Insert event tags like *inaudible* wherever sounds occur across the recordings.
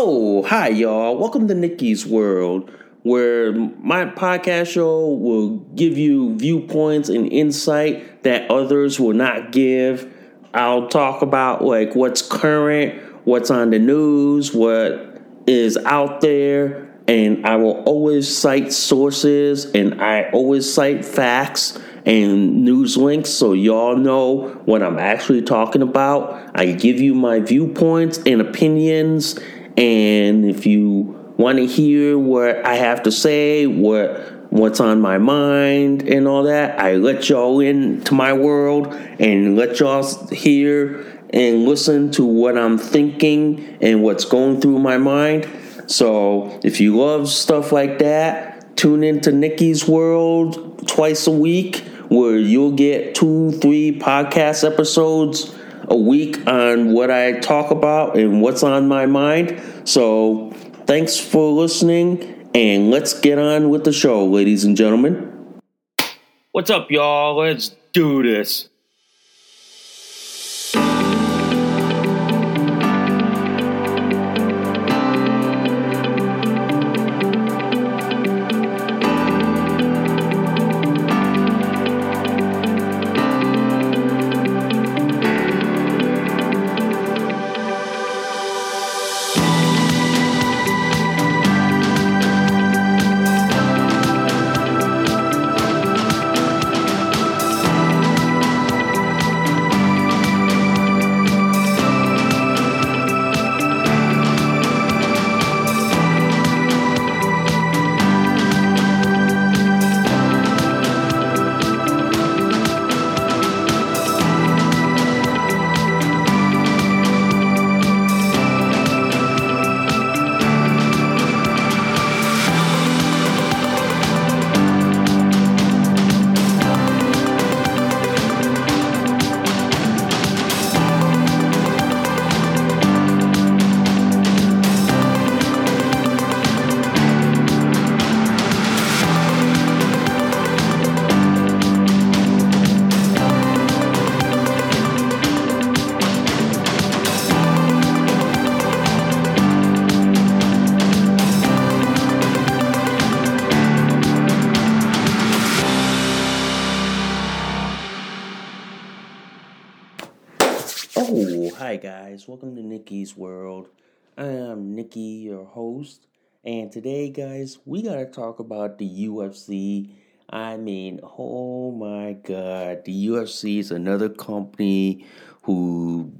Oh, hi, y'all. Welcome to Nikki's World, where my podcast show will give you viewpoints and insight that others will not give. I'll talk about like what's current, what's on the news, what is out there, and I will always cite sources and I always cite facts and news links so y'all know what I'm actually talking about. I give you my viewpoints and opinions and if you want to hear what I have to say, what what's on my mind and all that, I let y'all into my world and let y'all hear and listen to what I'm thinking and what's going through my mind. So if you love stuff like that, tune into Nikki's World twice a week where you'll get two, three podcast episodes a week on what I talk about and what's on my mind. So, thanks for listening, and let's get on with the show, ladies and gentlemen. What's up, y'all? Let's do this. Nikki, your host. And today, guys, we got to talk about the UFC. I mean, oh my god, the UFC is another company who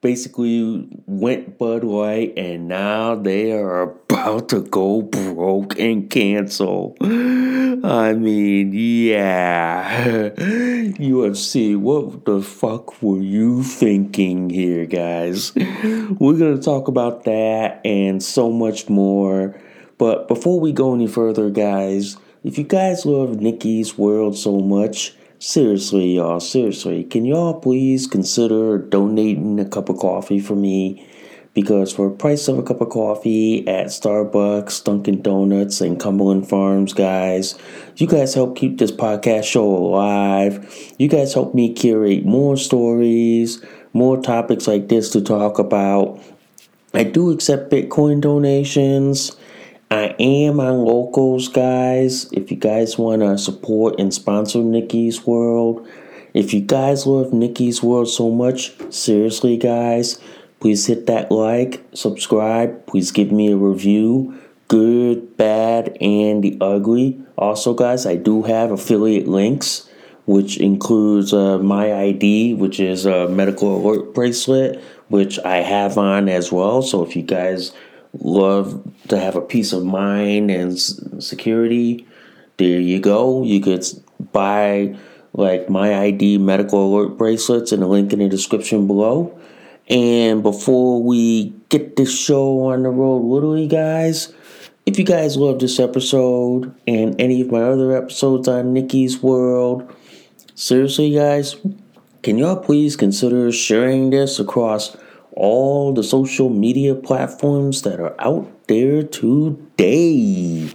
basically went Bud Light and now they are about to go broke and cancel. I mean, yeah. *laughs* UFC, what the fuck were you thinking here, guys? We're going to talk about that and so much more. But before we go any further, guys, if you guys love Nikki's World so much, Seriously, y'all, seriously, can y'all please consider donating a cup of coffee for me? Because for a price of a cup of coffee at Starbucks, Dunkin' Donuts, and Cumberland Farms, guys, you guys help keep this podcast show alive. You guys help me curate more stories, more topics like this to talk about. I do accept Bitcoin donations. I am on locals, guys. If you guys want to support and sponsor Nikki's World, if you guys love Nikki's World so much, seriously, guys, please hit that like, subscribe, please give me a review. Good, bad, and the ugly. Also, guys, I do have affiliate links, which includes uh, my ID, which is a medical alert bracelet, which I have on as well. So if you guys love to have a peace of mind and security, there you go. You could buy like my ID medical alert bracelets in the link in the description below. And before we get this show on the road, literally, guys, if you guys love this episode and any of my other episodes on Nikki's World, seriously, guys, can y'all please consider sharing this across all the social media platforms that are out there today.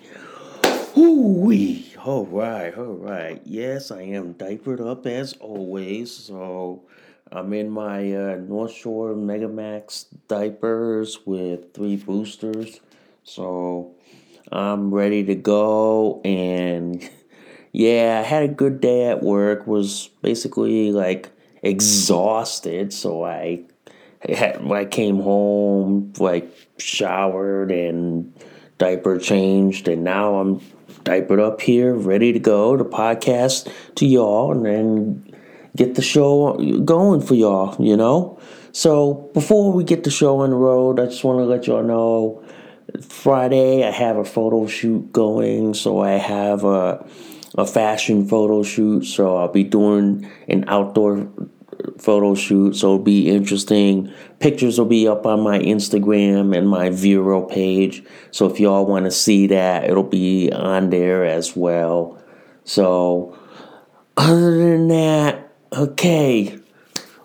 Ooh-wee. All right, all right. Yes, I am diapered up as always. So I'm in my uh, Northshore MegaMax diapers with three boosters. So I'm ready to go. And *laughs* yeah, I had a good day at work. Was basically like exhausted. So I had, I came home, like showered and diaper changed. And now I'm diapered up here, ready to go to podcast to y'all. And then get the show going for y'all, you know? So before we get the show on the road, I just want to let y'all know Friday I have a photo shoot going, so I have a a fashion photo shoot, so I'll be doing an outdoor photo shoot, so it'll be interesting. Pictures will be up on my Instagram and my Vero page. So if y'all want to see that, it'll be on there as well. So other than that, Okay,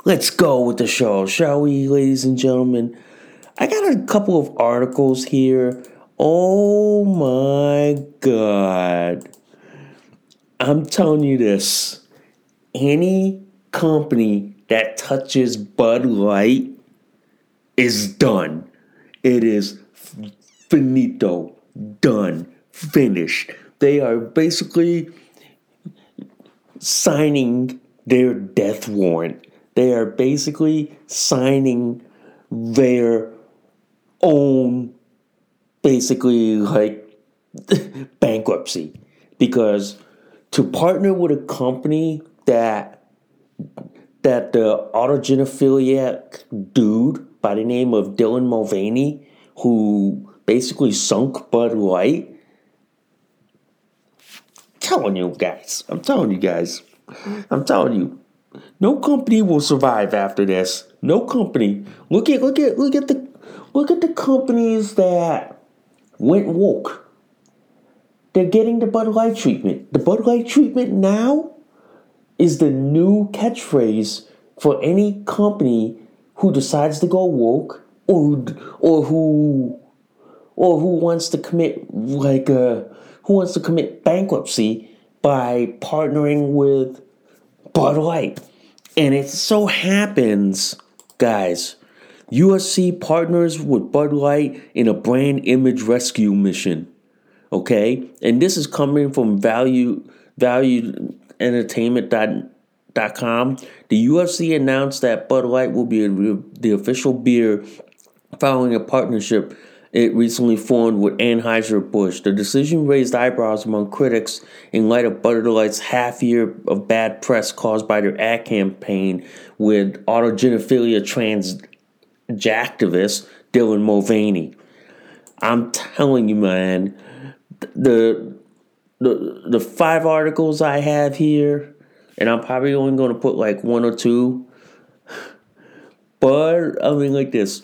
let's go with the show, shall we, ladies and gentlemen? I got a couple of articles here. Oh my god. I'm telling you this. Any company that touches Bud Light is done. It is finito, done, finished. They are basically signing their death warrant. They are basically signing their own, basically, like *laughs* bankruptcy. Because to partner with a company that that the autogynephiliac dude by the name of Dylan Mulvaney, who basically sunk Bud Light. telling you guys, I'm telling you guys, I'm telling you, no company will survive after this. No company. Look at look at look at the look at the companies that went woke. They're getting the Bud Light treatment. The Bud Light treatment now is the new catchphrase for any company who decides to go woke or or who or who wants to commit like uh who wants to commit bankruptcy by partnering with Bud Light. And it so happens, guys, UFC partners with Bud Light in a brand image rescue mission. Okay? And this is coming from value value entertainment.com. The UFC announced that Bud Light will be the official beer following a partnership it recently formed with Anheuser-Busch. The decision raised eyebrows among critics in light of Bud Light's half year of bad press caused by their ad campaign with autogynephilia trans activist Dylan Mulvaney. I'm telling you, man, the the the five articles I have here, and I'm probably only going to put like one or two. But I mean, like this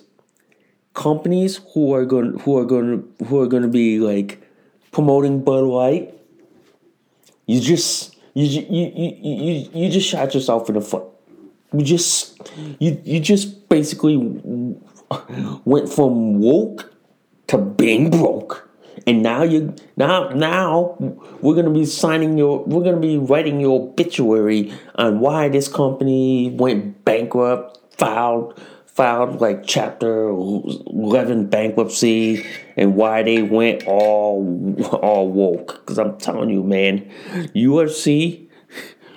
companies who are going who are going who are going to be like promoting Bud Light, you just you you you you you just shot yourself in the foot. You just you you just basically went from woke to being broke. And now you now now we're gonna be signing your we're gonna be writing your obituary on why this company went bankrupt, filed filed like chapter 11 bankruptcy and why they went all all woke. Because i'm telling you man ufc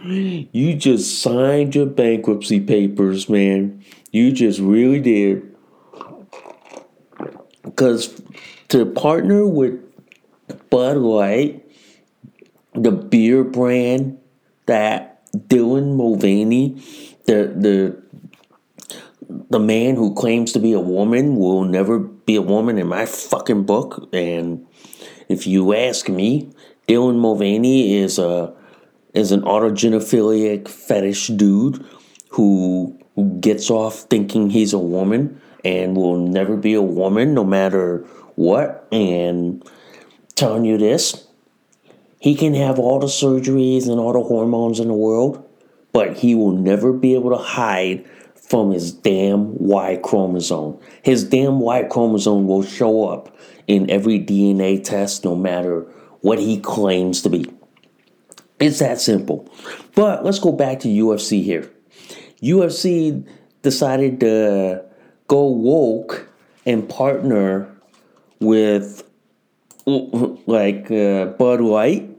you just signed your bankruptcy papers man. You just really did. Because to partner with bud light the beer brand that dylan mulvaney the the the man who claims to be a woman will never be a woman in my fucking book. And if you ask me, Dylan Mulvaney is a is an autogynephilic fetish dude who gets off thinking he's a woman and will never be a woman no matter what. And telling you this, he can have all the surgeries and all the hormones in the world, but he will never be able to hide from his damn Y chromosome. His damn Y chromosome will show up in every DNA test no matter what he claims to be. It's that simple. But let's go back to UFC here. UFC decided to go woke and partner with like uh, Bud Light.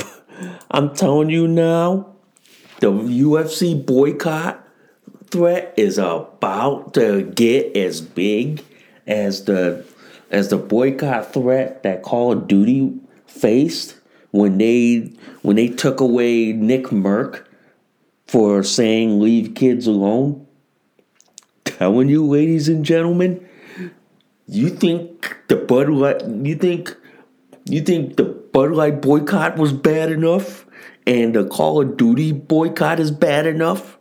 *laughs* I'm telling you now, the UFC boycott threat is about to get as big as the as the boycott threat that Call of Duty faced when they when they took away Nick Merck for saying leave kids alone. Telling you, ladies and gentlemen, you think the Bud Light you think you think the Bud Light boycott was bad enough and the Call of Duty boycott is bad enough?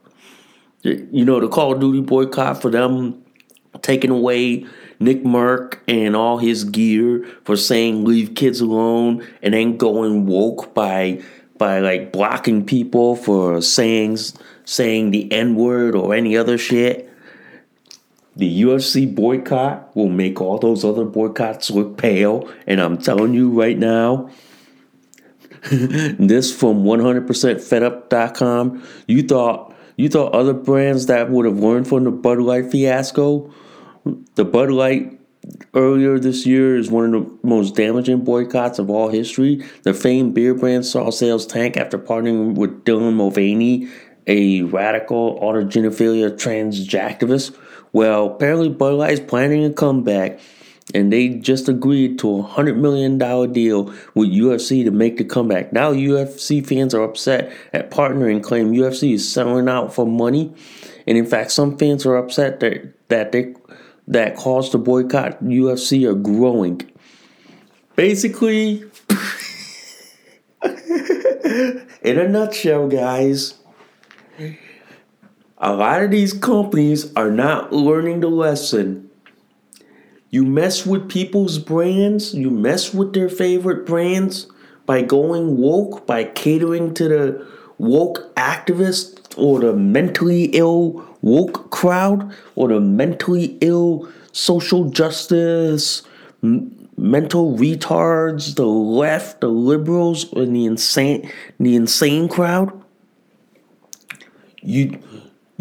You know, the Call of Duty boycott for them taking away Nick Merck and all his gear for saying leave kids alone and then going woke by by like blocking people for saying saying the N word or any other shit. The UFC boycott will make all those other boycotts look pale, and I'm telling you right now. *laughs* this from 100%fedup.com. You thought you thought other brands that would have learned from the Bud Light fiasco? The Bud Light earlier this year is one of the most damaging boycotts of all history. The famed beer brand saw sales tank after partnering with Dylan Mulvaney, a radical autogynephilia trans activist well, apparently Bud Light is planning a comeback, and they just agreed to a hundred million dollar deal with UFC to make the comeback. Now UFC fans are upset at partnering, claim UFC is selling out for money, and in fact, some fans are upset that that they that calls to boycott UFC are growing. Basically, *laughs* in a nutshell, guys a lot of these companies are not learning the lesson. You mess with people's brands, you mess with their favorite brands by going woke, by catering to the woke activists or the mentally ill woke crowd or the mentally ill social justice m- mental retards, the left, the liberals, and the insane the insane crowd. You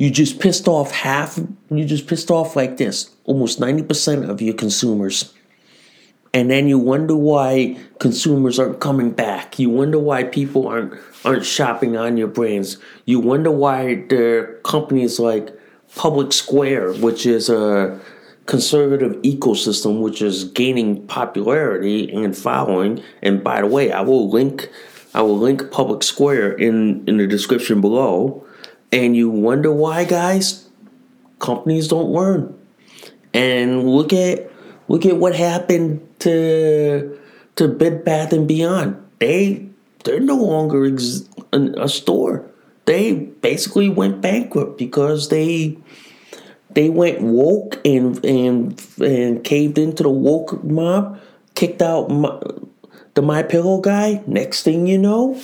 you just pissed off half, you just pissed off like this, almost 90% of your consumers. And then you wonder why consumers aren't coming back. You wonder why people aren't aren't shopping on your brands. You wonder why there are companies like Public Square, which is a conservative ecosystem which is gaining popularity and following. And by the way, I will link I will link Public Square in, in the description below and you wonder why, guys, companies don't learn. And look at look at what happened to to Bed Bath and Beyond. They they're no longer ex- a store. They basically went bankrupt because they they went woke and and and caved into the woke mob, kicked out my, the My Pillow guy. Next thing you know,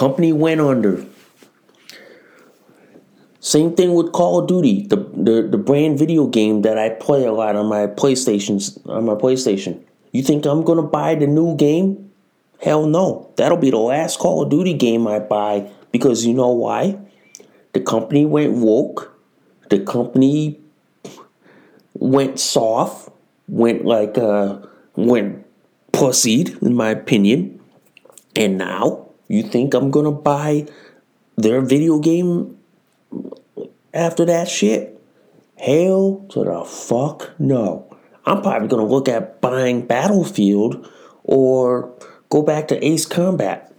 Company went under. Same thing with Call of Duty, the, the the brand video game that I play a lot on my PlayStations on my PlayStation. You think I'm gonna buy the new game? Hell no. That'll be the last Call of Duty game I buy because you know why? The company went woke. The company went soft. Went like uh went pussied in my opinion. And now you think I'm gonna buy their video game after that shit? Hell to the fuck no. I'm probably gonna look at buying Battlefield or go back to Ace Combat.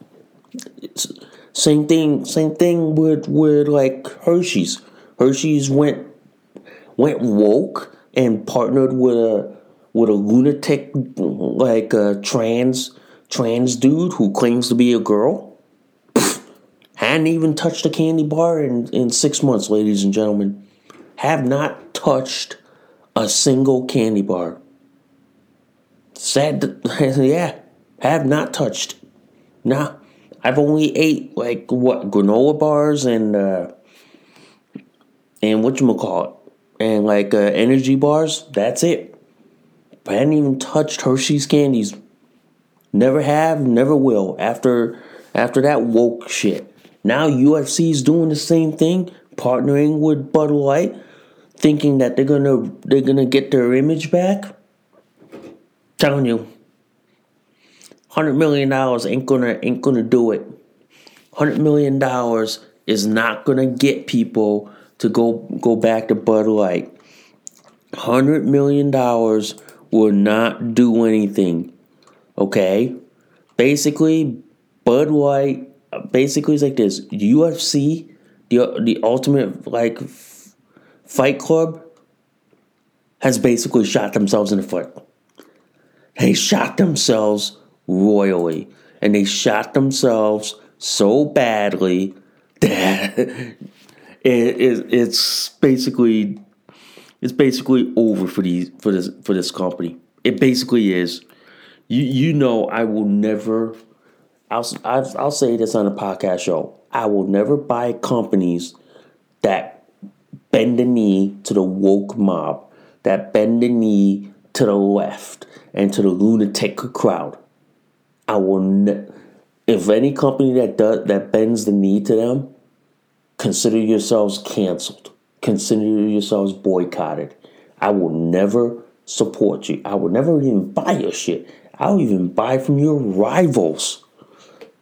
It's same thing. Same thing with with like Hershey's. Hershey's went went woke and partnered with a with a lunatic like a trans trans dude who claims to be a girl. Hadn't even touched a candy bar in, in six months, ladies and gentlemen. Have not touched a single candy bar. Sad, *laughs* yeah, have not touched. Nah, I've only ate like what granola bars and uh, and what you call it, and like uh, energy bars. That's it. I hadn't even touched Hershey's candies Never have, never will. After after that woke shit. Now UFC is doing the same thing, partnering with Bud Light, thinking that they're gonna they're gonna get their image back. Telling you, hundred million dollars ain't gonna ain't gonna do it. Hundred million dollars is not gonna get people to go go back to Bud Light. Hundred million dollars will not do anything. Okay? Basically, Bud Light basically is like this. UFC, the the ultimate like fight club has basically shot themselves in the foot. They shot themselves royally. And they shot themselves so badly that *laughs* it, it, it's basically it's basically over for these for this for this company. It basically is. You you know I will never. I'll I'll, say this on a podcast show. I will never buy companies that bend the knee to the woke mob, that bend the knee to the left and to the lunatic crowd. I will. Ne- if any company that does that bends the knee to them, consider yourselves canceled. Consider yourselves boycotted. I will never support you. I will never even buy your shit. I'll even buy from your rivals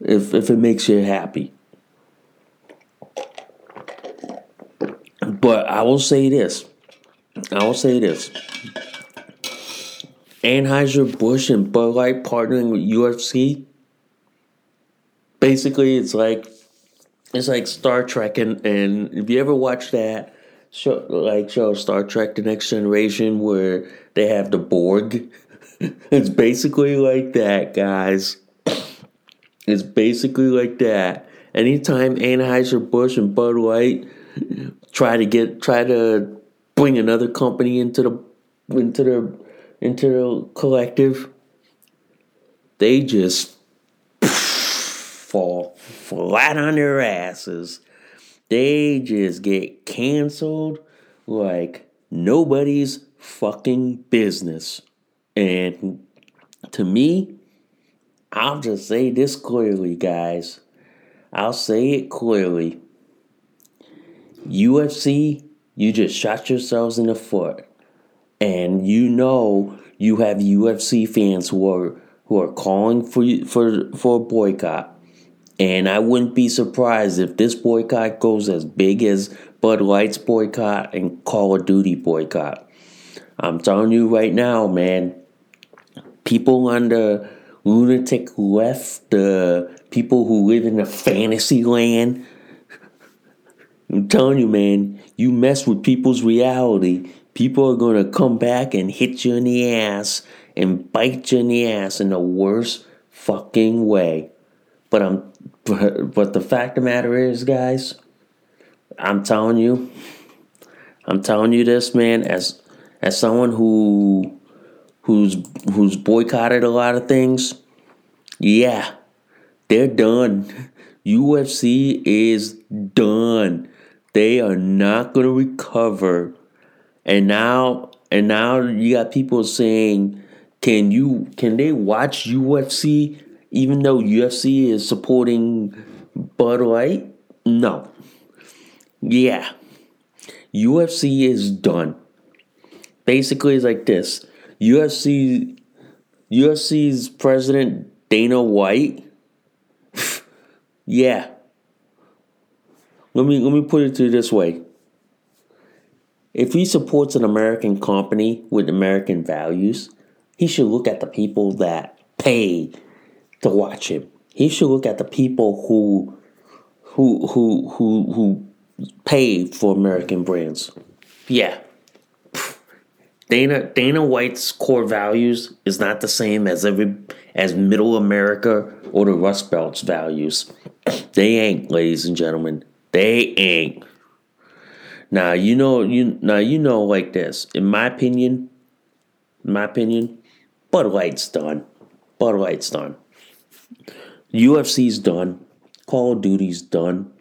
if if it makes you happy. But I will say this. I will say this. Anheuser-Busch and Bud Light partnering with UFC. Basically, it's like it's like Star Trek, and, and if you ever watch that show, like show Star Trek: The Next Generation, where they have the Borg, *laughs* it's basically like that, guys. *clears throat* It's basically like that. Anytime Anheuser Busch and Bud Light try to get try to bring another company into the into the into the collective, they just *sniffs* fall flat on their asses. They just get canceled like nobody's fucking business. And to me, I'll just say this clearly, guys. I'll say it clearly. UFC, you just shot yourselves in the foot. And you know you have UFC fans who are who are calling for for for a boycott. And I wouldn't be surprised if this boycott goes as big as Bud Light's boycott and Call of Duty boycott. I'm telling you right now, man, people on the lunatic left, the people who live in a fantasy land, I'm telling you, man, you mess with people's reality, people are going to come back and hit you in the ass and bite you in the ass in the worst fucking way. But I'm but, but the fact of the matter is, guys, I'm telling you, I'm telling you this, man, as as someone who who's who's boycotted a lot of things, yeah, they're done. *laughs* UFC is done. They are not gonna recover. And now and now you got people saying, can you can they watch UFC even though UFC is supporting Bud Light, no. Yeah. UFC is done. Basically, it's like this. UFC UFC's president Dana White. *laughs* yeah. Let me let me put it to you this way. If he supports an American company with American values, he should look at the people that pay to watch him. He should look at the people who who who who who pay for American brands. Yeah. Dana Dana White's core values is not the same as every as middle America or the Rust Belt's values. *clears throat* They ain't, ladies and gentlemen. They ain't. Now you know you now you know like this. In my opinion, in my opinion, Bud Light's done. Bud Light's done. UFC's done. Call of Duty's done.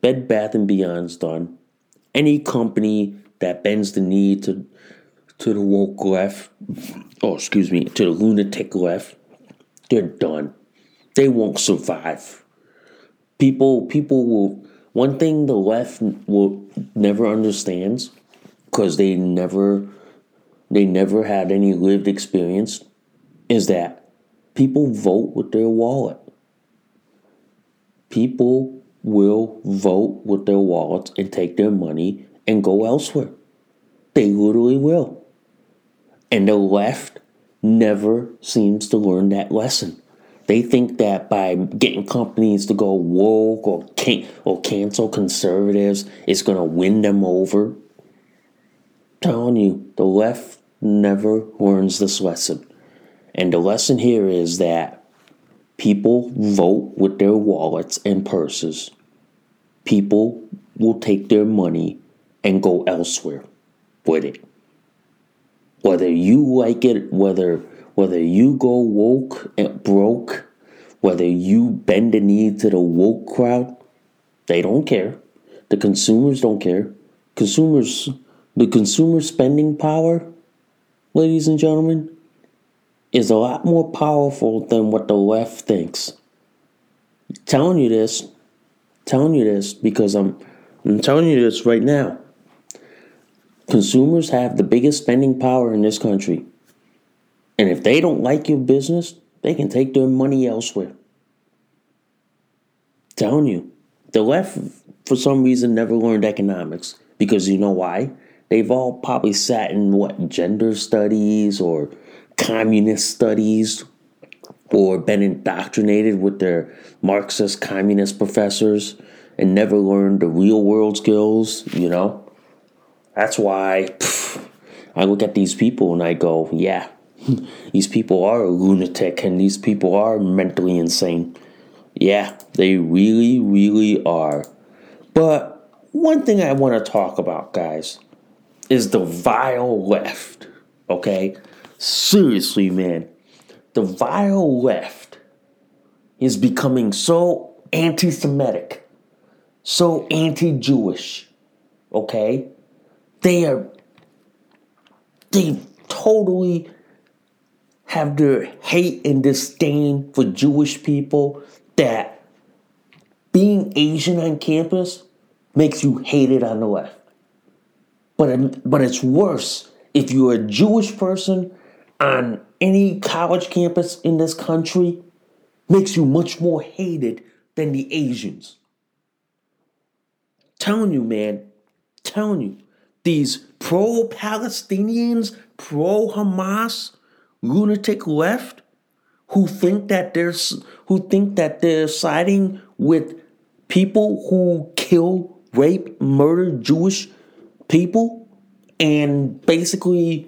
Bed Bath and Beyond's done. Any company that bends the knee to to the woke left, oh excuse me, to the lunatic left, they're done. They won't survive. People, people will. One thing the left will never understands, because they never, they never had any lived experience, is that people vote with their wallet. People will vote with their wallets and take their money and go elsewhere. They literally will. And the left never seems to learn that lesson. They think that by getting companies to go woke or can or cancel conservatives, it's gonna win them over. I'm telling you, the left never learns this lesson. And the lesson here is that people vote with their wallets and purses. People will take their money and go elsewhere with it. Whether you like it, whether whether you go woke and broke, whether you bend the knee to the woke crowd, they don't care. The consumers don't care. Consumers, the consumer spending power, ladies and gentlemen, is a lot more powerful than what the left thinks. I'm telling you this, telling you this because I'm, I'm telling you this right now. Consumers have the biggest spending power in this country. And if they don't like your business, they can take their money elsewhere. Telling you, the left, for some reason, never learned economics because you know why? They've all probably sat in what gender studies or communist studies or been indoctrinated with their Marxist communist professors and never learned the real world skills, you know? That's why pff, I look at these people and I go, yeah, *laughs* these people are a lunatic and these people are mentally insane. Yeah, they really, really are. But one thing I want to talk about, guys, is the vile left. Okay? Seriously, man. The vile left is becoming so anti Semitic, so anti Jewish. Okay? They are, they totally have their hate and disdain for Jewish people that being Asian on campus makes you hated on the left. But, but it's worse if you're a Jewish person on any college campus in this country, makes you much more hated than the Asians. Telling you, man, telling you, these pro Palestinians, pro Hamas, lunatic left who think that they're who think that they're siding with people who kill, rape, murder Jewish people and basically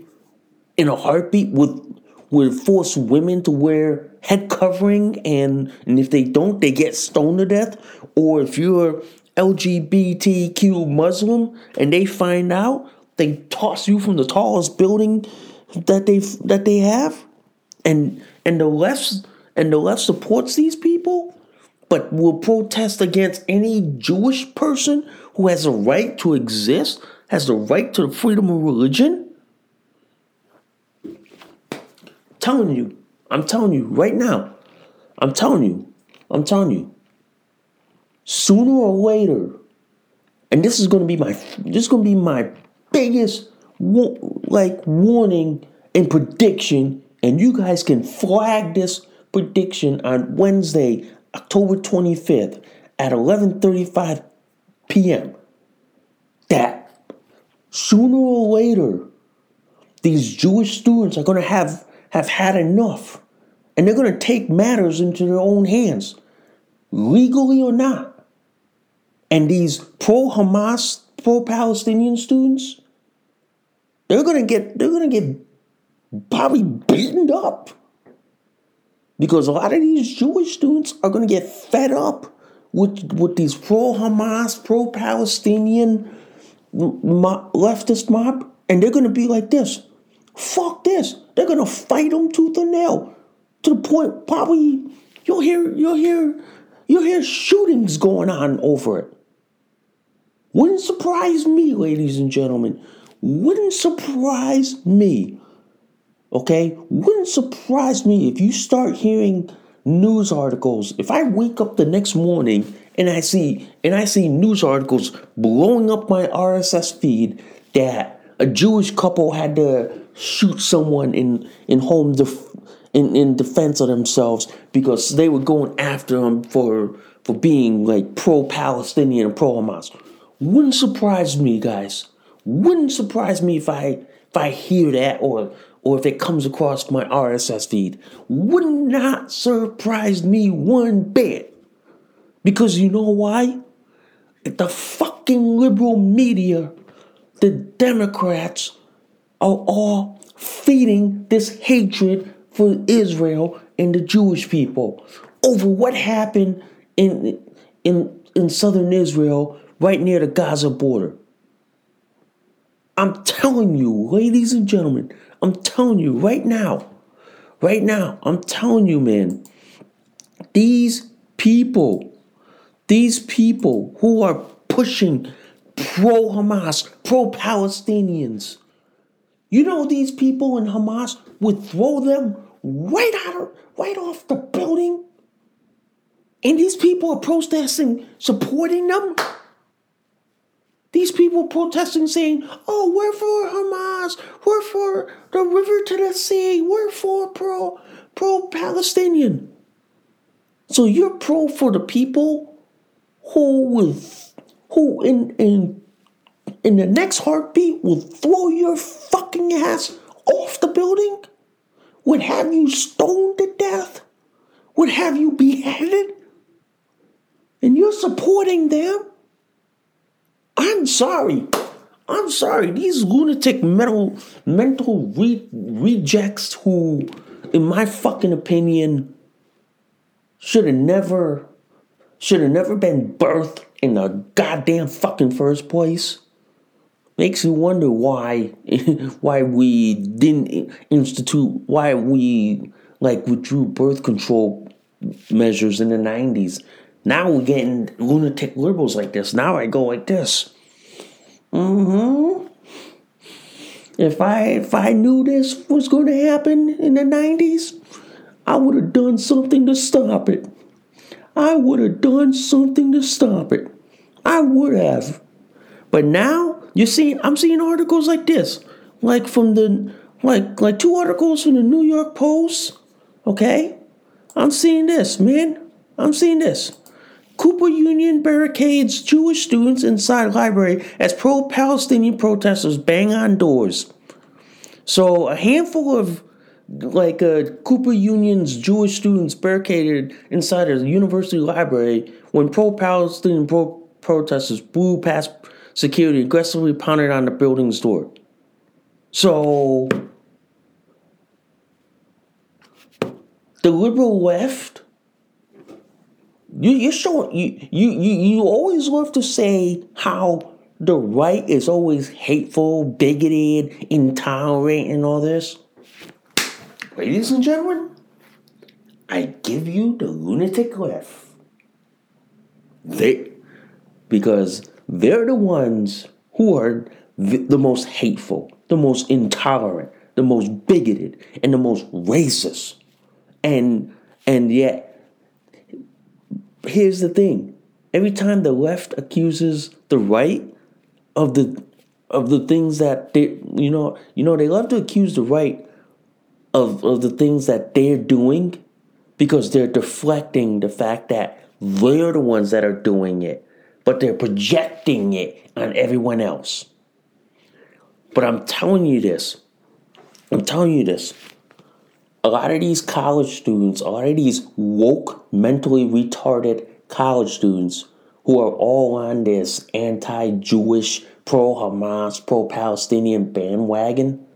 in a heartbeat would would force women to wear head covering and, and if they don't they get stoned to death. Or if you're LGBTQ Muslim and they find out they toss you from the tallest building that they that they have, and and the left and the left supports these people, but will protest against any Jewish person who has a right to exist, has the right to the freedom of religion. I'm telling you, I'm telling you right now, I'm telling you, I'm telling you, sooner or later, and this is going to be my this is going to be my biggest like warning and prediction, and you guys can flag this prediction on Wednesday, October 25th at 11:35 p.m. That sooner or later these Jewish students are going to have have had enough and they're going to take matters into their own hands legally or not. And these pro Hamas, pro Palestinian students they're gonna get they're gonna get probably beaten up because a lot of these Jewish students are gonna get fed up with with these pro Hamas, pro Palestinian leftist mob, and they're gonna be like this. Fuck this! They're gonna fight them tooth and nail to the point probably you'll hear you'll hear you'll hear shootings going on over it. Wouldn't surprise me, ladies and gentlemen wouldn't surprise me. Okay? Wouldn't surprise me if you start hearing news articles. If I wake up the next morning and I see and I see news articles blowing up my RSS feed that a Jewish couple had to shoot someone in in home def- in, in defense of themselves because they were going after them for for being like pro Palestinian and pro Hamas. Wouldn't surprise me, guys. Wouldn't surprise me if I if I hear that or or if it comes across my RSS feed. Would not surprise me one bit. Because you know why? The fucking liberal media, the Democrats, are all feeding this hatred for Israel and the Jewish people over what happened in in in southern Israel right near the Gaza border. I'm telling you, ladies and gentlemen, I'm telling you right now, right now, I'm telling you, man, these people, these people who are pushing pro Hamas, pro Palestinians, you know, these people in Hamas would throw them right out of, right off the building. And these people are protesting, supporting them. These people protesting saying, oh, we're for Hamas, we're for the river to the sea, we're for pro pro Palestinian. So you're pro for the people who will who in in in the next heartbeat will throw your fucking ass off the building? Would have you stoned to death? Would have you beheaded? And you're supporting them? I'm sorry. I'm sorry. These lunatic mental mental re- rejects who, in my fucking opinion, should have never should have never been birthed in the goddamn fucking first place. Makes me wonder why *laughs* why we didn't institute why we like withdrew birth control measures in the 90s now we're getting lunatic liberals like this. Now I go like this. Mm-hmm. If I if I knew this was going to happen in the 90s, I would have done something to stop it. I would have done something to stop it. I would have. But now you see, I'm seeing articles like this, like from the like like two articles from the New York Post. Okay, I'm seeing this, man. I'm seeing this. Cooper Union barricades Jewish students inside library as pro Palestinian protesters bang on doors. So, a handful of like uh, Cooper Union's Jewish students barricaded inside a university library when pro Palestinian pro- protesters blew past security, aggressively pounded on the building's door. So, the liberal left you you you you you you always love to say how the right is always hateful, bigoted, intolerant, and all this. Ladies and gentlemen, I give you the lunatic left. They because they're the ones who are the, the most hateful, the most intolerant, the most bigoted, and the most racist. And and yet here's the thing. Every time the left accuses the right of the of the things that they you know you know they love to accuse the right of of the things that they're doing because they're deflecting the fact that they're the ones that are doing it but they're projecting it on everyone else. But i'm telling you this. I'm telling you this a lot of these college students, a lot of these woke, mentally retarded college students who are all on this anti Jewish, pro Hamas, pro Palestinian bandwagon.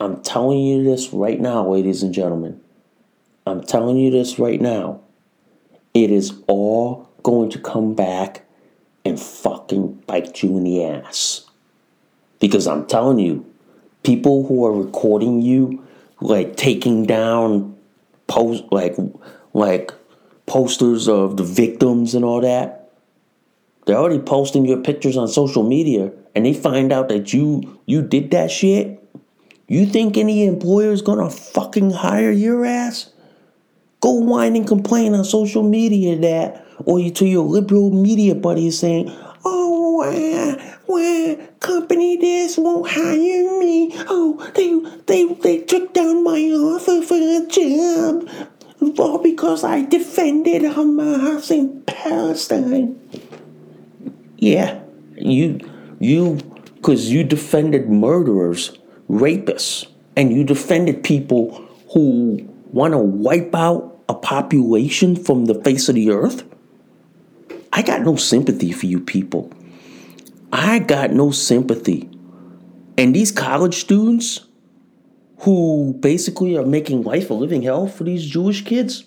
I'm telling you this right now, ladies and gentlemen. I'm telling you this right now. It is all going to come back and fucking bite you in the ass. Because I'm telling you, people who are recording you like taking down post like like posters of the victims and all that. They're already posting your pictures on social media and they find out that you you did that shit. You think any employer is gonna fucking hire your ass? Go whine and complain on social media that or to your liberal media buddies saying, "Oh, why, why company this won't hire me? Oh, they they they took down my offer for a job, all because I defended Hamas in Palestine." Yeah, you you because you defended murderers, rapists, and you defended people who want to wipe out a population from the face of the earth. I got no sympathy for you people. I got no sympathy. And these college students who basically are making life a living hell for these Jewish kids,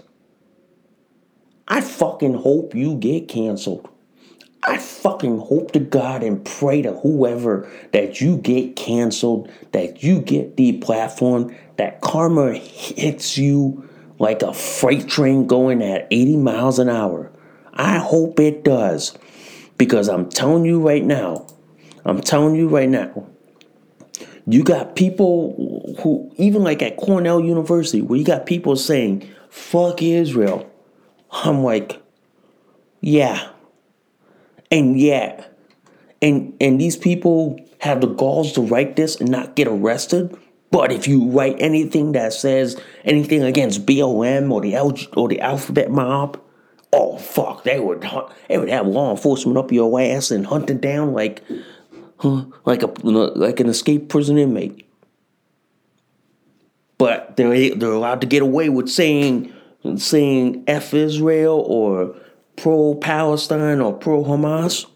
I fucking hope you get canceled. I fucking hope to God and pray to whoever that you get canceled, that you get deplatformed, that karma hits you like a freight train going at 80 miles an hour. I hope it does. Because I'm telling you right now, I'm telling you right now, you got people who, even like at Cornell University, where you got people saying, fuck Israel. I'm like, yeah, and yeah. and and these people have the galls to write this and not get arrested. But if you write anything that says anything against BLM or the L- or the Alphabet Mob, oh fuck, they would they would have law enforcement up your ass and hunting down like huh, like a like an escaped prison inmate. But they're they're allowed to get away with saying saying F Israel or pro Palestine or pro Hamas.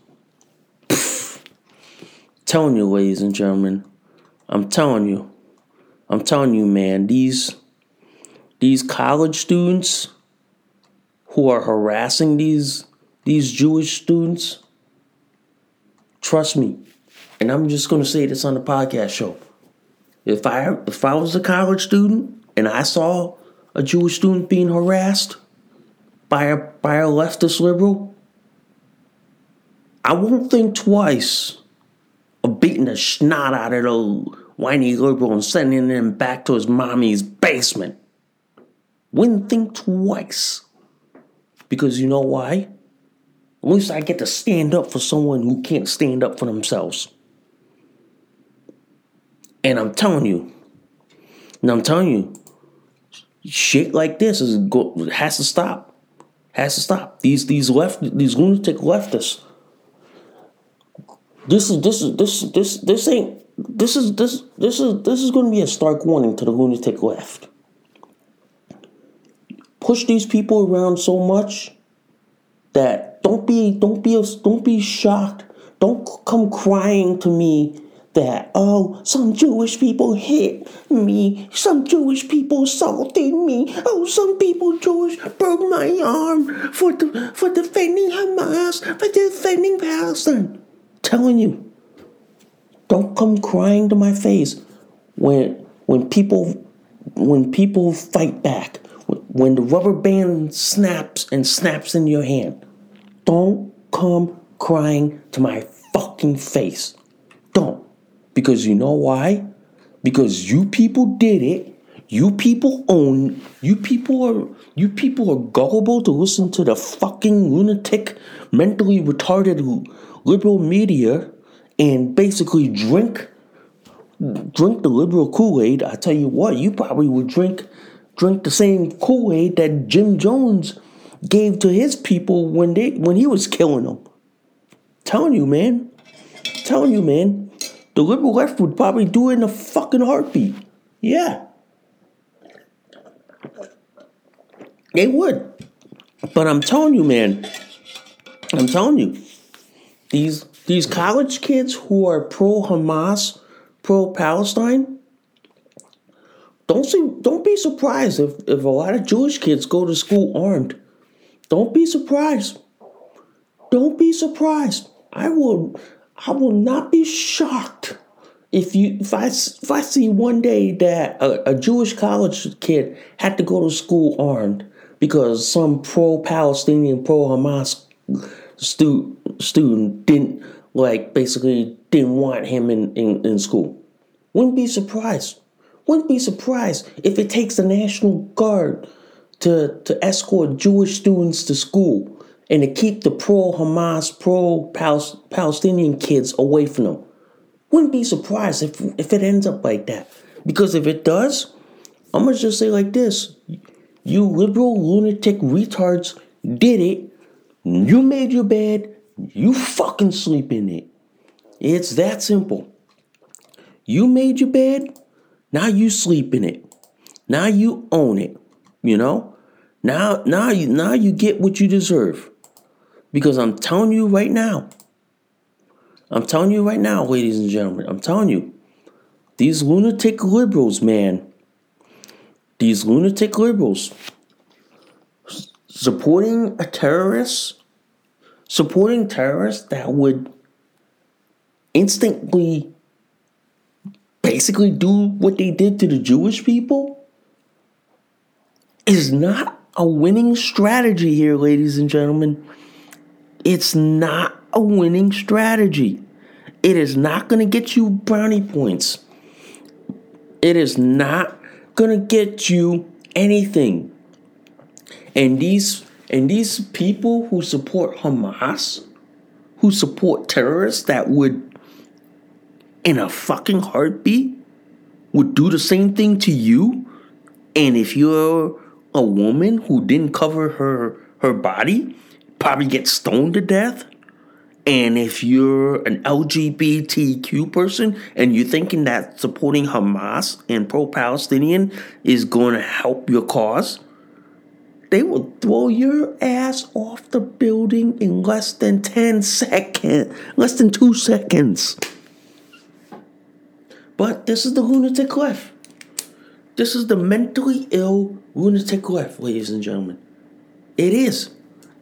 Telling you, ladies and gentlemen, I'm telling you, I'm telling you, man, these these college students who are harassing these these Jewish students, trust me, and I'm just gonna say this on the podcast show. If I if I was a college student and I saw a Jewish student being harassed, by a by a leftist liberal, I won't think twice of beating the snot out of the whiny liberal and sending him back to his mommy's basement. Wouldn't think twice. Because you know why? At least I get to stand up for someone who can't stand up for themselves. And I'm telling you, and I'm telling you, shit like this is go, has to stop has to stop. These these left these lunatic leftists. This is this is this this this ain't this is this this is this is going to be a stark warning to the lunatic left. Push these people around so much that don't be don't be don't be shocked. Don't come crying to me that, oh, some Jewish people hit me, some Jewish people assaulted me, oh, some people Jewish broke my arm for the, for defending Hamas, for defending Palestine. Telling you, don't come crying to my face when when people when people fight back, when the rubber band snaps and snaps in your hand. Don't come crying to my fucking face. Don't. Because you know why? Because you people did it. You people own. You people are. You people are gullible to listen to the fucking lunatic, mentally retarded liberal media, and basically drink, drink the liberal Kool Aid. I tell you what, you probably would drink, drink the same Kool Aid that Jim Jones gave to his people when they when he was killing them. Telling you, man. Telling you, man. The liberal left would probably do it in a fucking heartbeat. Yeah. They would. But I'm telling you, man, I'm telling you, these these college kids who are pro Hamas, pro Palestine, don't see, don't be surprised if, if a lot of Jewish kids go to school armed. Don't be surprised. Don't be surprised. I will I will not be shocked if you if I if I see one day that a, a Jewish college kid had to go to school armed because some pro-Palestinian, pro-Hamas stu- student didn't like basically didn't want him in, in, in school. Wouldn't be surprised. Wouldn't be surprised if it takes the National Guard to, to escort Jewish students to school and to keep the pro Hamas, pro Palestinian kids away from them. Wouldn't be surprised if, if it ends up like that. Because if it does, I'm going to just say like this You liberal lunatic retards did it. You made your bed. You fucking sleep in it. It's that simple. You made your bed. Now you sleep in it. Now you own it. You know? Now now you now you get what you deserve. Because I'm telling you right now. I'm telling you right now, ladies and gentlemen. I'm telling you. These lunatic liberals, man. These lunatic liberals supporting a terrorist, supporting terrorists that would instantly basically do what they did to the Jewish people is not a winning strategy here, ladies and gentlemen. It's not a winning strategy. It is not going to get you brownie points. It is not going to get you anything. And these and these people who support Hamas, who support terrorists that would in a fucking heartbeat would do the same thing to you. And if you're a woman who didn't cover her her body, probably get stoned to death. And if you're an LGBTQ person and you're thinking that supporting Hamas and pro Palestinian is going to help your cause, they will throw your ass off the building in less than 10 seconds, less than two seconds. But this is the lunatic left. This is the mentally ill lunatic left, ladies and gentlemen. It is.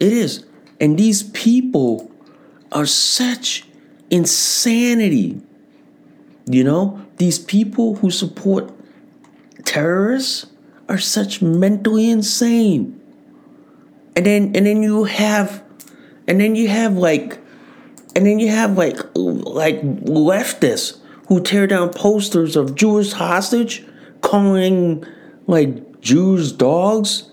It is. And these people are such insanity. You know, these people who support terrorists are such mentally insane. And then and then you have and then you have like and then you have like like leftists who tear down posters of Jewish hostage, calling like Jews dogs.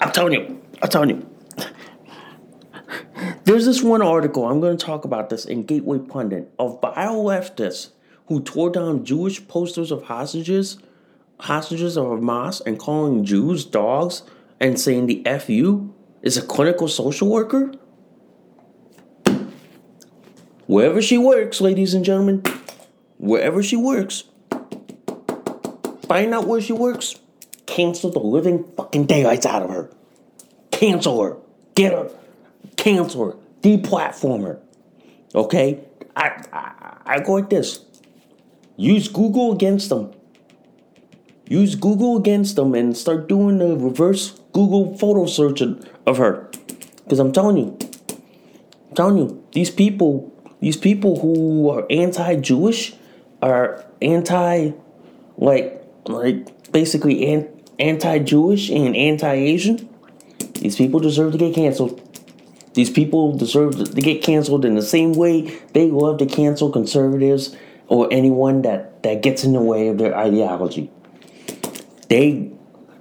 I'm telling you, I'm telling you. There's this one article, I'm going to talk about this in Gateway Pundit, of bio leftists who tore down Jewish posters of hostages, hostages of Hamas, and calling Jews dogs and saying the FU is a clinical social worker. Wherever she works, ladies and gentlemen, wherever she works, find out where she works, cancel the living fucking daylights out of her. Cancel her. Get her. Cancel her. Deplatform her. Okay? I, I, I go like this. Use Google against them. Use Google against them and start doing the reverse Google photo search of her. Because I'm telling you, I'm telling you, these people these people who are anti-Jewish are anti, like, like basically anti-Jewish and anti-Asian. These people deserve to get canceled. These people deserve to get canceled in the same way they love to cancel conservatives or anyone that, that gets in the way of their ideology. They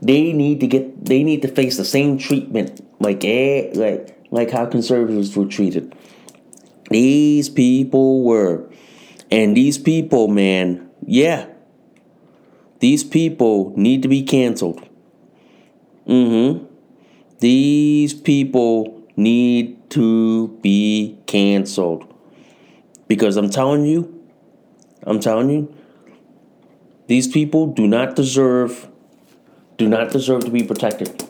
they need to get they need to face the same treatment like eh, like like how conservatives were treated. These people were. And these people, man, yeah. These people need to be canceled. Mm hmm. These people need to be canceled. Because I'm telling you, I'm telling you, these people do not deserve do not deserve to be protected.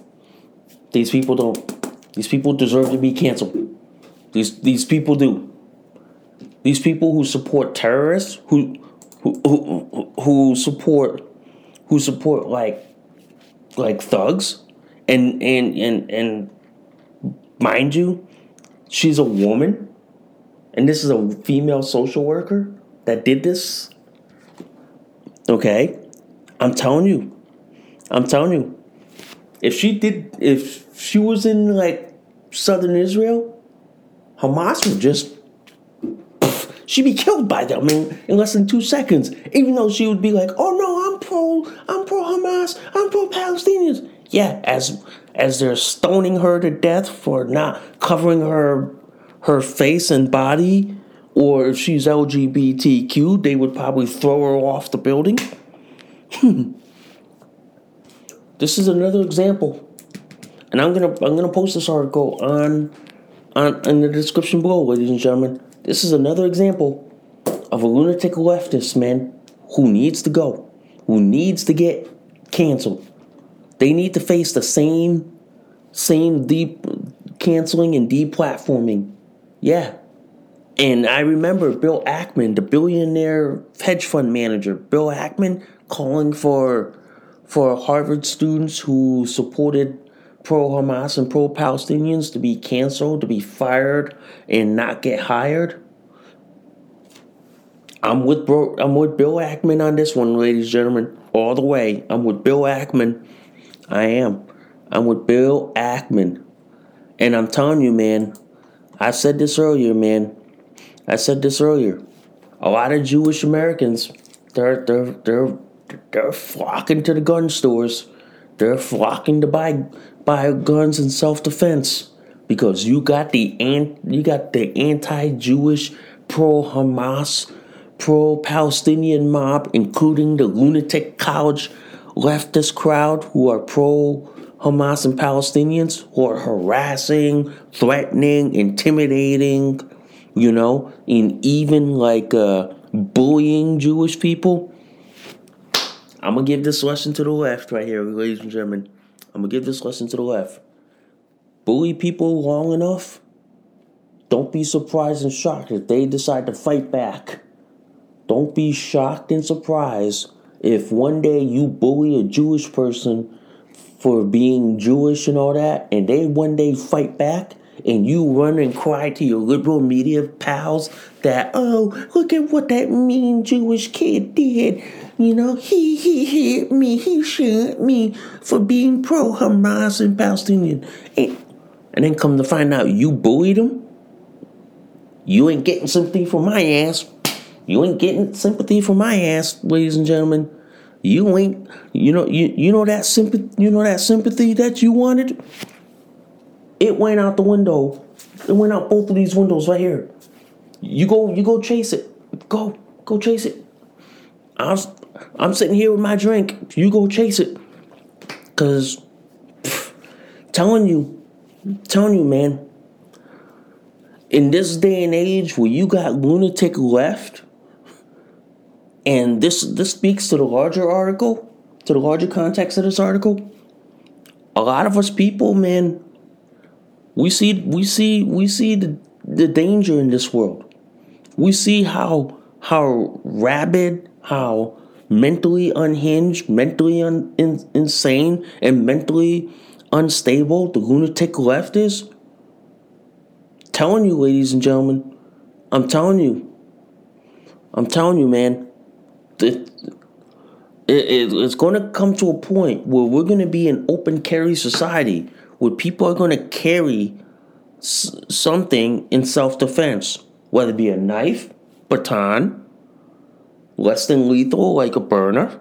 These people don't. These people deserve to be canceled. These these people do. These people who support terrorists, who who who, who support who support like like thugs, and and and and mind you, she's a woman, and this is a female social worker that did this. Okay, I'm telling you, I'm telling you, if she did, if she was in like southern Israel, Hamas would just she'd be killed by them in, in less than two seconds. Even though she would be like, "Oh no, I'm pro, I'm pro Hamas, I'm pro Palestinians." Yeah, as as they're stoning her to death for not covering her her face and body, or if she's LGBTQ, they would probably throw her off the building. *laughs* this is another example, and I'm gonna I'm gonna post this article on on in the description below, ladies and gentlemen. This is another example of a lunatic leftist man who needs to go, who needs to get canceled. They need to face the same same deep canceling and deplatforming. Yeah. And I remember Bill Ackman, the billionaire hedge fund manager, Bill Ackman calling for for Harvard students who supported pro Hamas and pro Palestinians to be canceled, to be fired, and not get hired. I'm with bro, I'm with Bill Ackman on this one, ladies and gentlemen, all the way. I'm with Bill Ackman. I am. I'm with Bill Ackman. And I'm telling you, man, I said this earlier, man. I said this earlier. A lot of Jewish Americans, they're they're they're they're flocking to the gun stores. They're flocking to buy buy guns in self defense because you got the you got the anti-Jewish, pro-Hamas, pro-Palestinian mob, including the lunatic college leftist crowd who are pro Hamas and Palestinians who are harassing, threatening, intimidating, you know, and even like uh, bullying Jewish people. I'm gonna give this lesson to the left right here, ladies and gentlemen. I'm gonna give this lesson to the left. Bully people long enough, don't be surprised and shocked if they decide to fight back. Don't be shocked and surprised if one day you bully a Jewish person for being Jewish and all that, and they one day fight back, and you run and cry to your liberal media pals that, oh, look at what that mean Jewish kid did. You know, he he hit me, he shot me for being pro Hamas and Palestinian. And, and then come to find out you bullied him. You ain't getting sympathy from my ass. You ain't getting sympathy from my ass, ladies and gentlemen. You ain't you know you you know that sympathy you know that sympathy that you wanted? It went out the window. It went out both of these windows right here. You go you go chase it. Go go chase it. I'm I'm sitting here with my drink. You go chase it. Cause pff, telling you telling you man in this day and age where you got lunatic left and this this speaks to the larger article, to the larger context of this article. A lot of us people, man, we see we see we see the, the danger in this world. We see how how rabid, how mentally unhinged, mentally un, in, insane, and mentally unstable the lunatic left is. Telling you, ladies and gentlemen, I'm telling you, I'm telling you, man, it, it, it's going to come to a point where we're going to be an open carry society where people are going to carry s- something in self defense, whether it be a knife, baton, less than lethal like a Byrna,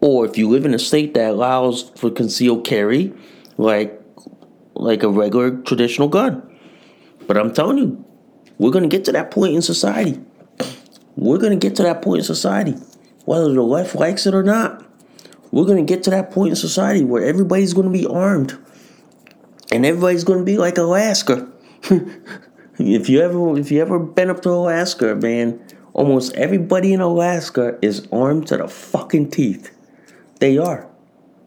or if you live in a state that allows for concealed carry, like like a regular traditional gun. But I'm telling you, we're to get to that point in society we're to get to that point in society, whether the left likes it or not. We're to get to that point in society where everybody's to be armed, and everybody's to be like Alaska. *laughs* if you ever if you ever been up to Alaska, man, almost everybody in Alaska is armed to the fucking teeth. They are.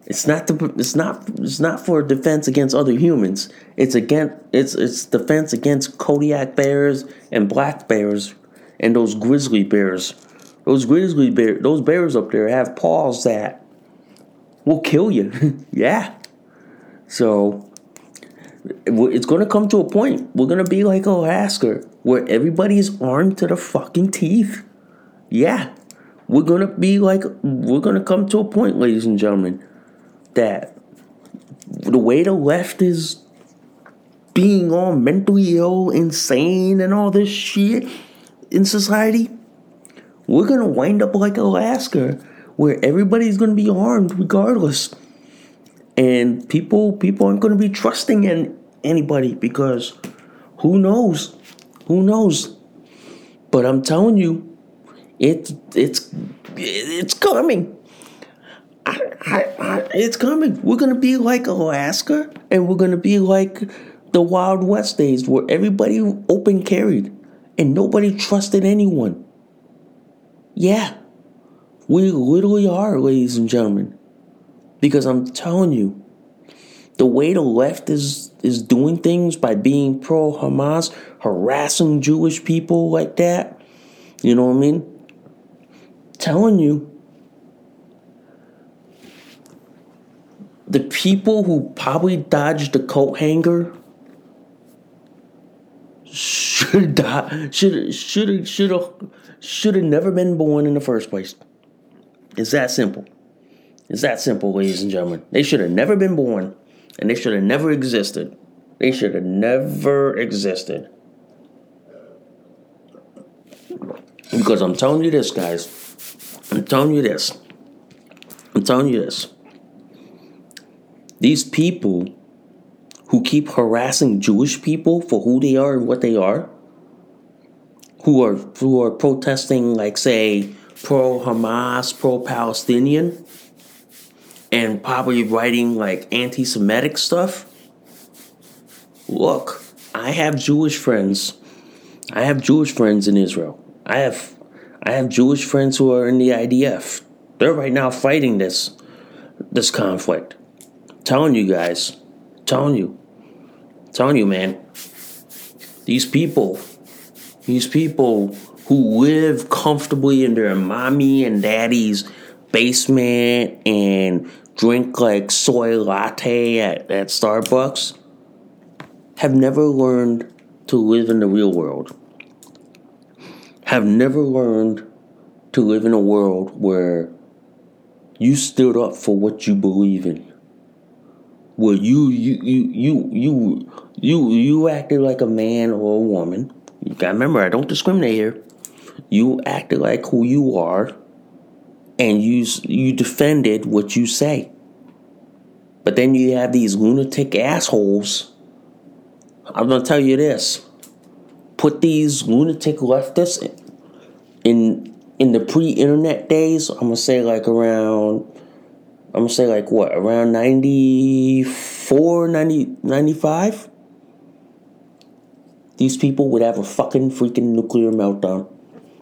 It's not the it's not it's not for defense against other humans. It's against it's it's defense against Kodiak bears and black bears and those grizzly bears. Those grizzly bears, those bears up there have paws that will kill you. *laughs* yeah. So it's going to come to a point. We're going to be like Alaska, where everybody is armed to the fucking teeth. Yeah. We're to be like, we're to come to a point, ladies and gentlemen, that the way the left is being all mentally ill, insane, and all this shit in society, we're to wind up like Alaska, where everybody's to be armed regardless. and people people aren't to be trusting in anybody because who knows who knows? But i'm telling you it it's it's coming. I, I, I, it's coming. We're to be like alaska and we're to be like the wild west days where everybody open carried and nobody trusted anyone. Yeah. We literally are ladies and gentlemen. Because I'm telling you, the way the left is is doing things by being pro Hamas, harassing Jewish people like that, you know what I mean? Telling you, the people who probably dodged the coat hanger should *laughs* should should should should have never been born in the first place. It's that simple. It's that simple, ladies and gentlemen. They should have never been born, and they should have never existed. They should have never existed. Because I'm telling you this, guys. I'm telling you this. I'm telling you this. These people who keep harassing Jewish people for who they are and what they are, who are who are protesting like say pro Hamas, pro Palestinian, and probably writing like anti Semitic stuff. Look, I have Jewish friends. I have Jewish friends in Israel. I have I have Jewish friends who are in the IDF. They're right now fighting this this conflict. telling you guys. telling you. telling you, man. These people, these people who live comfortably in their mommy and daddy's basement and drink like soy latte at, at Starbucks have never learned to live in the real world. Have never learned to live in a world where you stood up for what you believe in. Where you you you you you you you acted like a man or a woman. You gotta remember I don't discriminate here. You acted like who you are and you you defended what you say. But then you have these lunatic assholes. I'm gonna tell you this: put these lunatic leftists in in the pre-internet days. I'm gonna say like around. I'm gonna say like what around 94, 90, 95? These people would have a fucking freaking nuclear meltdown.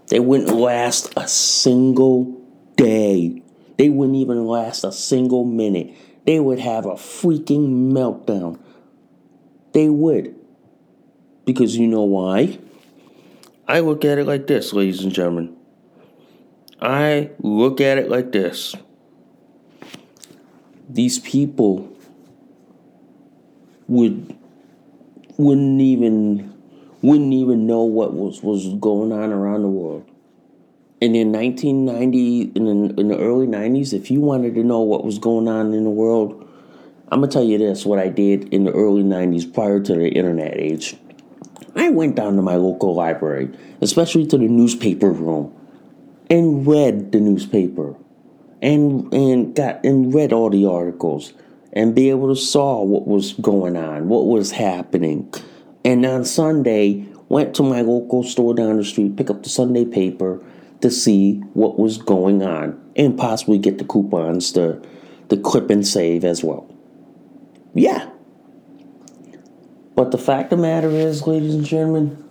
They wouldn't last a single day. They wouldn't even last a single minute. They would have a freaking meltdown. They would. Because you know why? I look at it like this, ladies and gentlemen. I look at it like this. These people would wouldn't even wouldn't even know what was, was going on around the world. And in 1990, in the, in the early 90s, if you wanted to know what was going on in the world, I'm to tell you this what I did in the early 90s prior to the internet age. I went down to my local library, especially to the newspaper room, and read the newspaper and and got and read all the articles and be able to saw what was going on, what was happening. And on Sunday, went to my local store down the street, pick up the Sunday paper, to see what was going on and possibly get the coupons to, to clip and save as well. Yeah. But the fact of the matter is, ladies and gentlemen,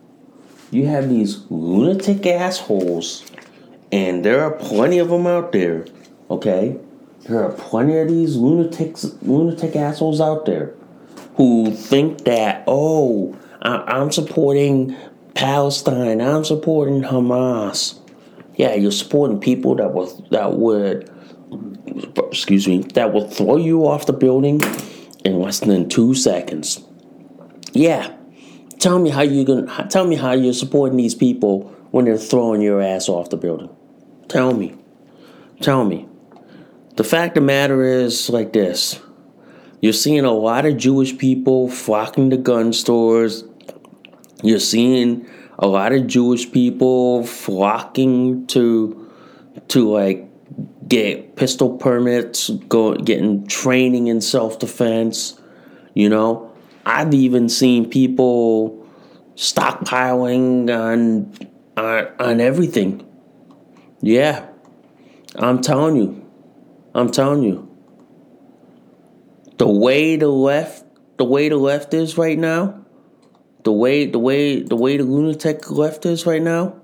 you have these lunatic assholes, and there are plenty of them out there, okay? There are plenty of these lunatics, lunatic assholes out there who think that, oh, I'm supporting Palestine, I'm supporting Hamas yeah, you're supporting people that will that would excuse me that will throw you off the building in less than two seconds. Yeah, tell me how you gonna tell me how you're supporting these people when they're throwing your ass off the building. Tell me, tell me. The fact of the matter is like this: you're seeing a lot of Jewish people flocking to gun stores. You're seeing a lot of Jewish people flocking to to like get pistol permits, go getting training in self defense. You know, I've even seen people stockpiling on on, on everything. Yeah, I'm telling you, I'm telling you. The way the left, the way the left is right now, the way the way the way the lunatic left is right now.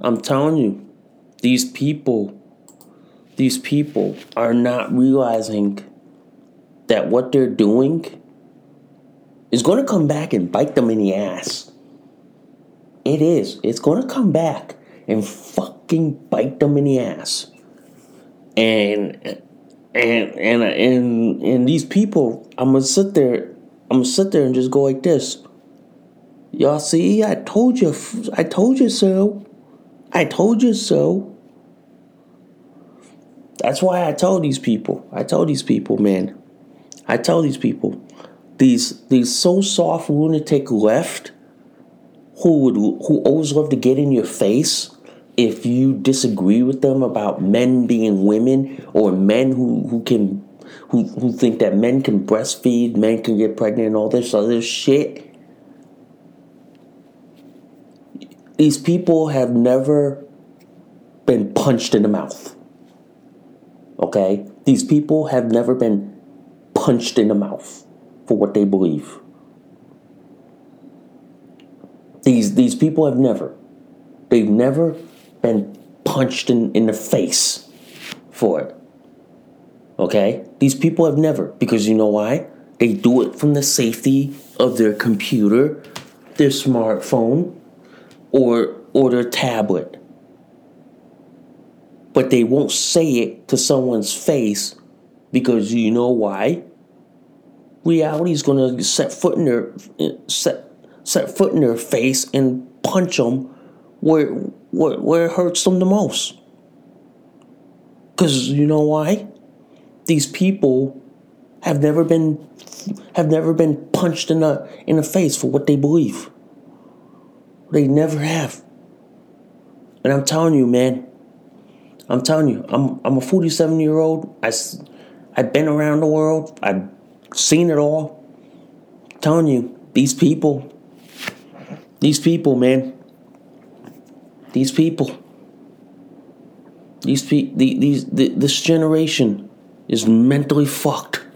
I'm telling you, these people, these people are not realizing that what they're doing is going to come back and bite them in the ass. It is. It's going to come back and fucking bite them in the ass. And and and and and these people, I'm gonna sit there. I'm gonna sit there and just go like this. Y'all see? I told you. I told you so. I told you so. That's why I told these people. I told these people, man. I tell these people, these these so soft lunatic left, who would who always love to get in your face if you disagree with them about men being women or men who, who can who, who think that men can breastfeed, men can get pregnant and all this other shit. These people have never been punched in the mouth. Okay? These people have never been punched in the mouth for what they believe. These these people have never. They've never been punched in, in the face for it. Okay? These people have never. Because you know why? They do it from the safety of their computer, their smartphone, or or their tablet. But they won't say it to someone's face because you know why? Reality is gonna set foot in their set set foot in their face and punch them where where, where it hurts them the most. Cause you know why? These people have never been have never been punched in the in the face for what they believe. They never have. And I'm telling you, man. I'm telling you, I'm I'm a 47 year old. I I've been around the world. I've seen it all. I'm telling you, these people, these people, man, these people, these pe- the, these the, this generation is mentally fucked.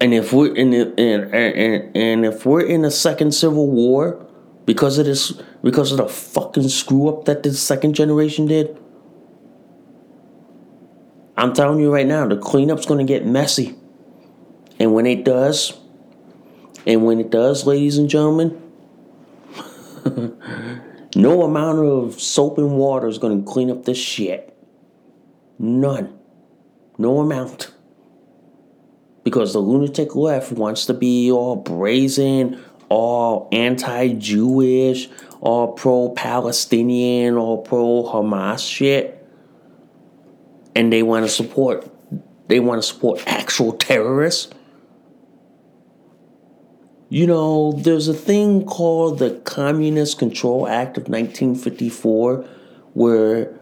And if we're in the, and, and and if we're in a second civil war because of this because of the fucking screw up that the second generation did, I'm telling you right now, the cleanup's gonna get messy. And when it does, and when it does, ladies and gentlemen, *laughs* no amount of soap and water is gonna clean up this shit. None. No amount. Because the lunatic left wants to be all brazen, all anti Jewish, all pro Palestinian, all pro Hamas shit and they want to support they want to support actual terrorists. You know, there's a thing called the Communist Control Act of 1954 where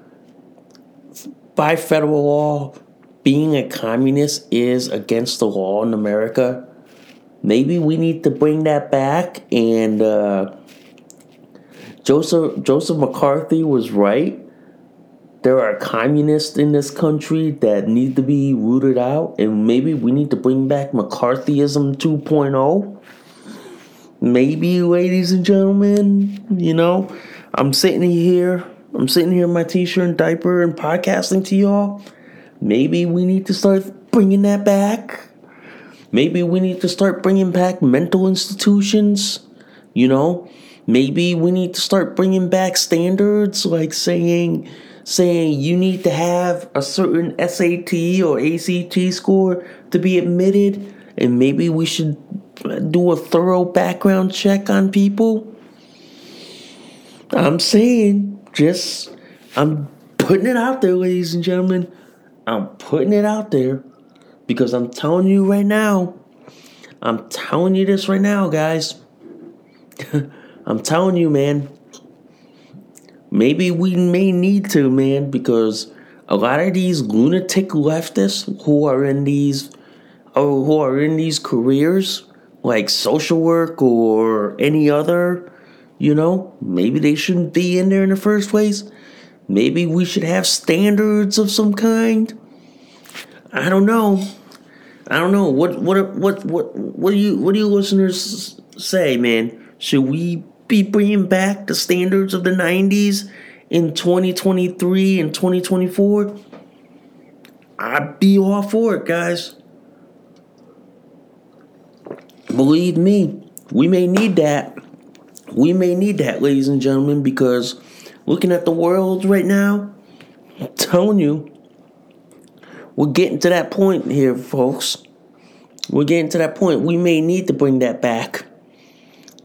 by federal law being a communist is against the law in America. Maybe we need to bring that back and uh, Joseph Joseph McCarthy was right there are communists in this country that need to be rooted out, and maybe we need to bring back McCarthyism 2.0. Maybe, ladies and gentlemen, you know, I'm sitting here, I'm sitting here in my t shirt and diaper and podcasting to y'all. Maybe we need to start bringing that back. Maybe we need to start bringing back mental institutions, you know? Maybe we need to start bringing back standards like saying, saying you need to have a certain SAT or ACT score to be admitted, and maybe we should do a thorough background check on people. I'm saying, just, I'm putting it out there, ladies and gentlemen. I'm putting it out there because I'm telling you right now, I'm telling you this right now, guys. *laughs* I'm telling you, man maybe we may need to, man, because a lot of these lunatic leftists who are in these oh, who are in these careers like social work or any other, you know, maybe they shouldn't be in there in the first place. Maybe we should have standards of some kind. I don't know. I don't know. What what what what what do you what do you listeners say, man? Should we be bringing back the standards of the 90s in 2023 and 2024? I'd be all for it, guys. Believe me, we may need that. We may need that, ladies and gentlemen, because looking at the world right now, I'm telling you, we're getting to that point here, folks. We're getting to that point. We may need to bring that back.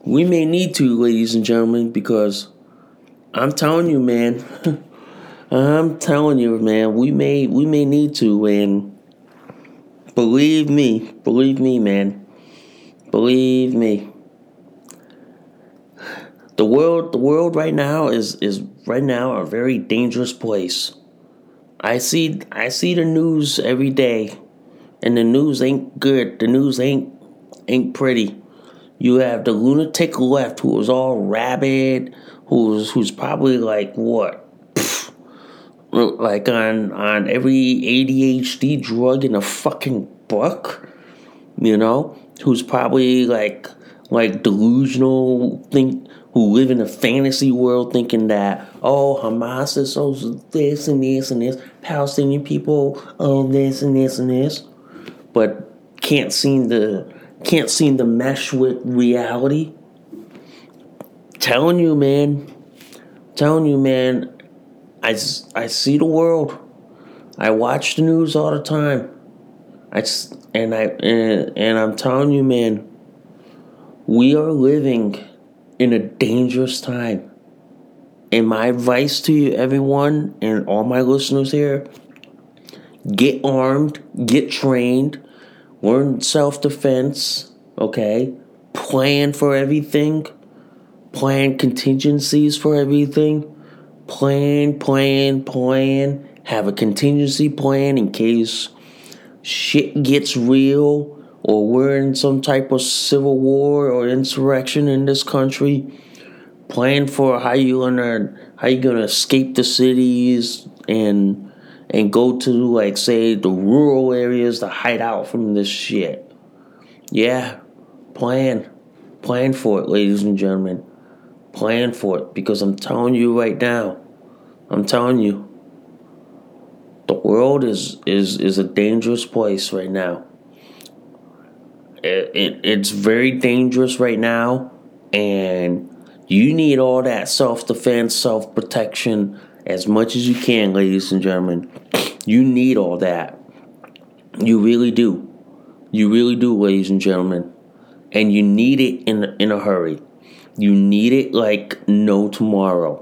We may need to, ladies and gentlemen, because I'm telling you, man. *laughs* I'm telling you, man, we may we may need to and believe me, believe me, man. Believe me. The world the world right now is is right now a very dangerous place. I see I see the news every day and the news ain't good. The news ain't ain't pretty. You have the lunatic left who is all rabid, who's who's probably like what like on on every ADHD drug in a fucking book, you know, who's probably like like delusional think who live in a fantasy world thinking that oh Hamas is so this and this and this Palestinian people oh this and this and this but can't seem to can't seem to mesh with reality telling you man telling you man I, I see the world. I watch the news all the time. I and I and, and I'm telling you, man, we are living in a dangerous time. And my advice to you, everyone, and all my listeners here get armed, get trained, learn self defense, okay? Plan for everything, plan contingencies for everything plan, plan, plan, have a contingency plan in case shit gets real or we're in some type of civil war or insurrection in this country. Plan for how you gonna how you gonna escape the cities and and go to like say the rural areas to hide out from this shit. Yeah, plan. Plan for it, ladies and gentlemen. Plan for it because I'm telling you right now, I'm telling you, the world is is is a dangerous place right now. It, it it's very dangerous right now, and you need all that self defense, self protection as much as you can, ladies and gentlemen. You need all that. You really do. You really do, ladies and gentlemen. And you need it in in a hurry. You need it like no tomorrow.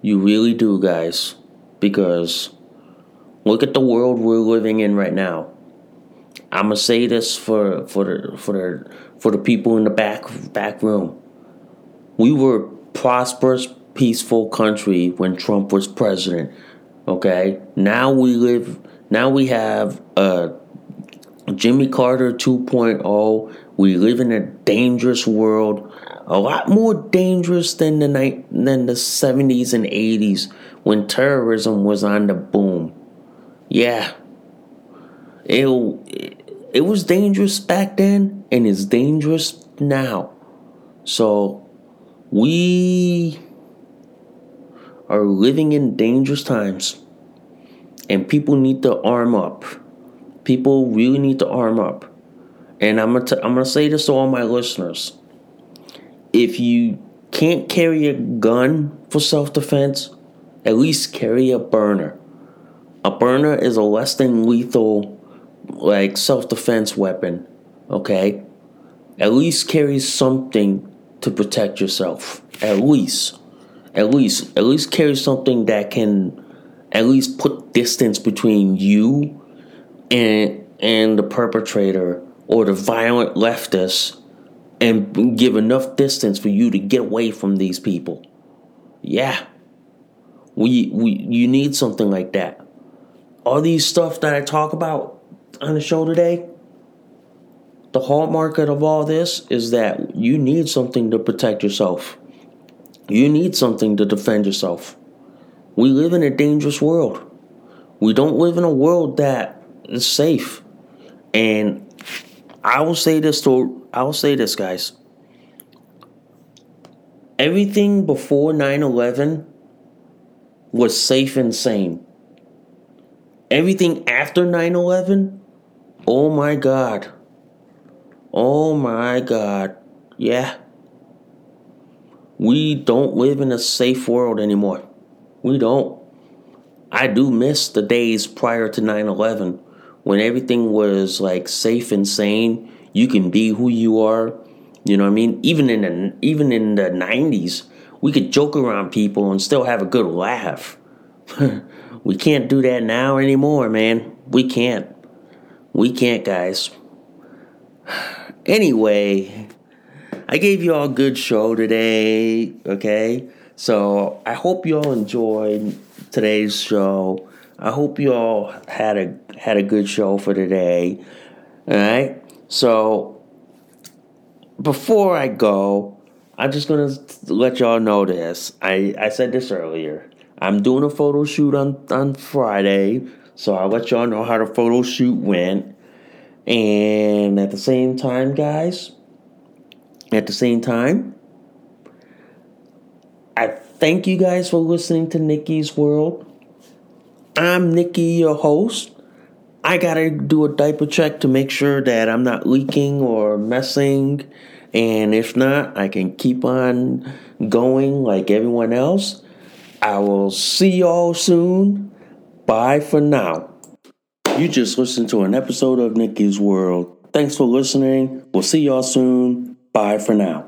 You really do, guys. Because look at the world we're living in right now. I'm gonna say this for for the for the for the people in the back back room. We were a prosperous, peaceful country when Trump was president. Okay, now we live. Now we have a Jimmy Carter 2.0. We live in a dangerous world a lot more dangerous than the night than the 70s and 80s when terrorism was on the boom. Yeah. It, it was dangerous back then and it's dangerous now. So we are living in dangerous times and people need to arm up. People really need to arm up. And I'm gonna t- I'm gonna say this to all my listeners if you can't carry a gun for self defense, at least carry a Byrna. A Byrna is a less than lethal, like self defense weapon. Okay, at least carry something to protect yourself. At least, at least, at least carry something that can, at least put distance between you and and the perpetrator or the violent leftist and give enough distance for you to get away from these people. Yeah. We we you need something like that. All these stuff that I talk about on the show today, the hallmark of all this is that you need something to protect yourself. You need something to defend yourself. We live in a dangerous world. We don't live in a world that is safe. And I will say this to I will say this guys. Everything before 9/11 was safe and sane. Everything after 9/11, oh my god. Oh my god. Yeah. We don't live in a safe world anymore. We don't. I do miss the days prior to 9 11 when everything was like safe and sane. You can be who you are. You know what I mean? Even in the, even in the 90s, we could joke around people and still have a good laugh. *laughs* we can't do that now anymore, man. We can't. We can't, guys. Anyway, I gave you all a good show today, okay? So I hope you all enjoyed today's show. I hope you all had a had a good show for today. All right. So before I go, I'm just gonna let y'all know this. I I said this earlier. I'm doing a photo shoot on on Friday, so I'll let y'all know how the photo shoot went. And at the same time, guys, at the same time, I thank you guys for listening to Nikki's World. I'm Nikki, your host. I gotta do a diaper check to make sure that I'm not leaking or messing. And if not, I can keep on going like everyone else. I will see y'all soon. Bye for now. You just listened to an episode of Nikki's World. Thanks for listening. We'll see y'all soon. Bye for now.